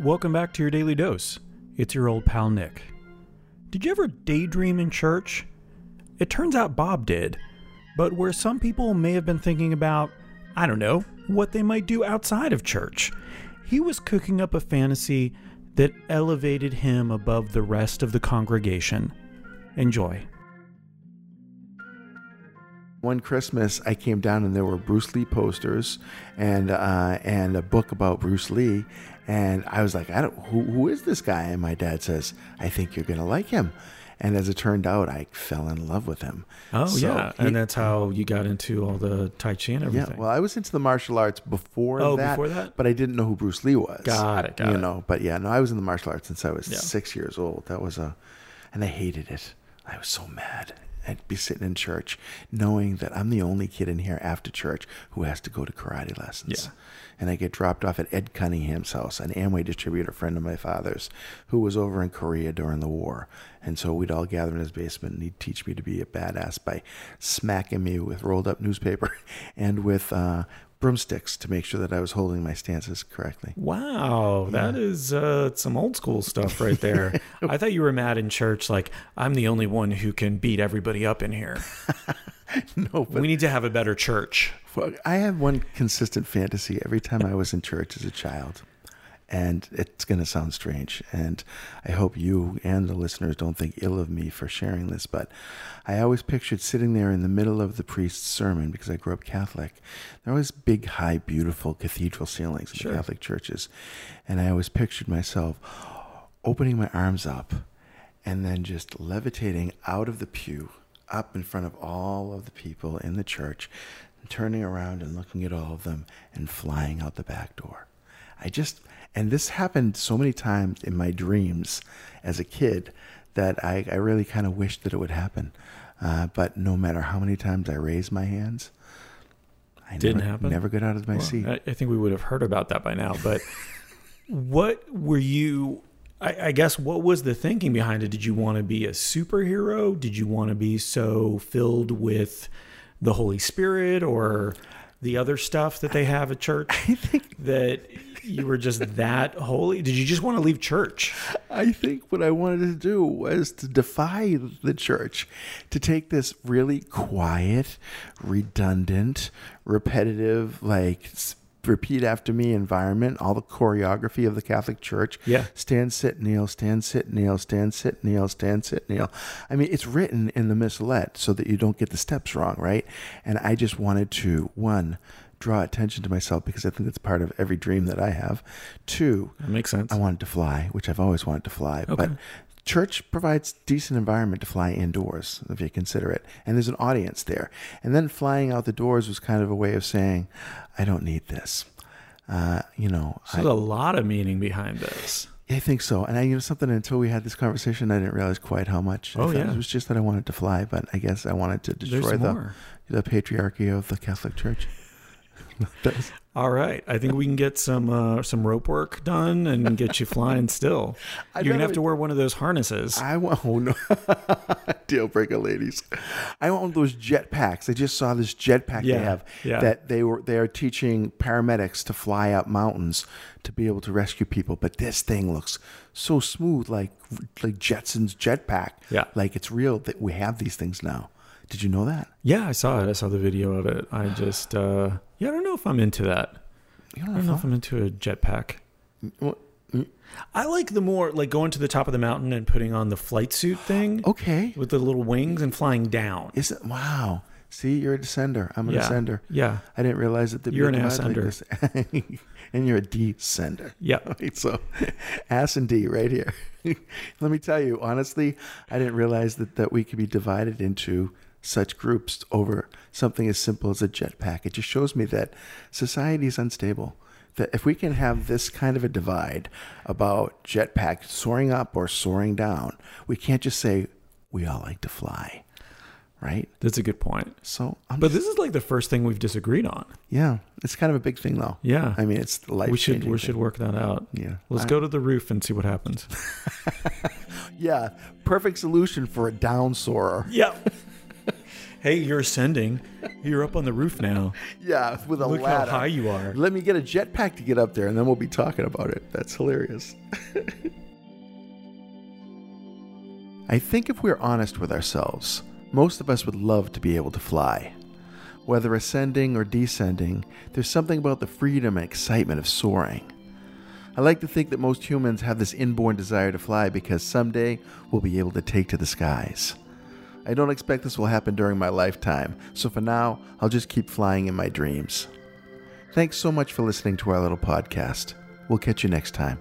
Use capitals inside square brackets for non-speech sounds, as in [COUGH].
Welcome back to your daily dose. It's your old pal Nick. Did you ever daydream in church? It turns out Bob did, but where some people may have been thinking about, I don't know, what they might do outside of church, he was cooking up a fantasy that elevated him above the rest of the congregation. Enjoy. One Christmas, I came down and there were Bruce Lee posters and uh, and a book about Bruce Lee, and I was like, I don't who, who is this guy? And my dad says, I think you're gonna like him. And as it turned out, I fell in love with him. Oh So yeah, he- and that's how you got into all the Tai Chi and everything. yeah. Well, I was into the martial arts before Oh, that. before that? but I didn't know who Bruce Lee was. Got it, got you it. know, but yeah, no, I was in the martial arts since I was Yeah. six years old. That was a, and I hated it. I was so mad. I'd be sitting in church knowing that I'm the only kid in here after church who has to go to karate lessons. Yeah. And I get dropped off at Ed Cunningham's house, an Amway distributor friend of my father's, who was over in Korea during the war. And so we'd all gather in his basement and he'd teach me to be a badass by smacking me with rolled up newspaper [LAUGHS] and with uh, broomsticks to make sure that I was holding my stances correctly. Wow, that is uh, some old school stuff right there. [LAUGHS] I thought you were mad in church, like I'm the only one who can beat everybody up in here. [LAUGHS] no, but we need to have a better church. I had one consistent fantasy every time I was in church as a child. And it's going to sound strange. And I hope you and the listeners don't think ill of me for sharing this. But I always pictured sitting there in the middle of the priest's sermon because I grew up Catholic. There are always big, high, beautiful cathedral ceilings in Sure. the Catholic churches. And I always pictured myself opening my arms up and then just levitating out of the pew up in front of all of the people in the church turning around and looking at all of them and flying out the back door. I just, and this happened so many times in my dreams as a kid that I, I really kind of wished that it would happen. Uh, but no matter how many times I raised my hands, I Didn't never, happen? never got out of my Well, seat. I, I think we would have heard about that by now. But [LAUGHS] what were you? I, I guess what was the thinking behind it? Did you want to be a superhero? Did you want to be so filled with the Holy Spirit or the other stuff that they have at church? I think that you were just that holy. Did you just want to leave church? I think what I wanted to do was to defy the church, to take this really quiet, redundant, repetitive, like repeat after me environment, all the choreography of the Catholic Church. Yeah. Stand, sit, kneel, stand, sit, kneel, stand, sit, kneel, stand, sit, kneel. I mean, it's written in the missalette so that you don't get the steps wrong, right? And I just wanted to, one, draw attention to myself because I think that's part of every dream that I have. Two, That makes sense. I wanted to fly, which I've always wanted to fly. Okay. But church provides decent environment to fly indoors, if you consider it. And there's an audience there. And then flying out the doors was kind of a way of saying, I don't need this. Uh, you know, So there's a lot of meaning behind this. I, think so. And I, you know, something until we had this conversation, I didn't realize quite how much. Oh, yeah. It was just that I wanted to fly, but I guess I wanted to destroy the, the patriarchy of the Catholic Church. All right, I think we can get some uh, some rope work done and get you flying. Still, [LAUGHS] I you're gonna have to wear one of those harnesses. I want oh no [LAUGHS] deal breaker ladies. I want one of those jetpacks. I just saw this jetpack Yeah, they have yeah. that they were they are teaching paramedics to fly up mountains to be able to rescue people. But this thing looks so smooth, like like Jetson's jet pack. Yeah. like it's real that we have these things now. Did you know that? yeah, I saw it. I saw the video of it. I [GASPS] just, uh, yeah, I don't know if I'm into that. You I don't don't know if I'm into a jetpack. Well, I like the more like going to the top of the mountain and putting on the flight suit thing [GASPS] Okay, with the little wings and flying down. is it? Wow. See, you're a descender. I'm a Yeah. descender. Yeah, I didn't realize that there'd You're a an divide like ascender. [LAUGHS] and you're a descender. yeah. [LAUGHS] Right, so [LAUGHS] ass and D right here. Let me tell you, honestly, I didn't realize that, that we could be divided into such groups over something as simple as a jetpack. It just shows me that society is unstable. That if we can have this kind of a divide about jetpack soaring up or soaring down, we can't just say we all like to fly, right? That's a good point. So, I'm But just- this is like the first thing we've disagreed on. yeah, it's kind of a big thing, though. Yeah, I mean, it's life. we should we should work that out. Yeah. Let's I- go to the roof and see what happens. [LAUGHS] Yeah, perfect solution for a down soarer. Yeah. Hey, you're ascending. You're up on the roof now. Yeah, with a Look ladder. how high you are. Let me get a jetpack to get up there, and then we'll be talking about it. That's hilarious. [LAUGHS] I think if we're honest with ourselves, most of us would love to be able to fly. Whether ascending or descending, there's something about the freedom and excitement of soaring. I like to think that most humans have this inborn desire to fly because someday we'll be able to take to the skies. I don't expect this will happen during my lifetime, so for now, I'll just keep flying in my dreams. Thanks so much for listening to our little podcast. We'll catch you next time.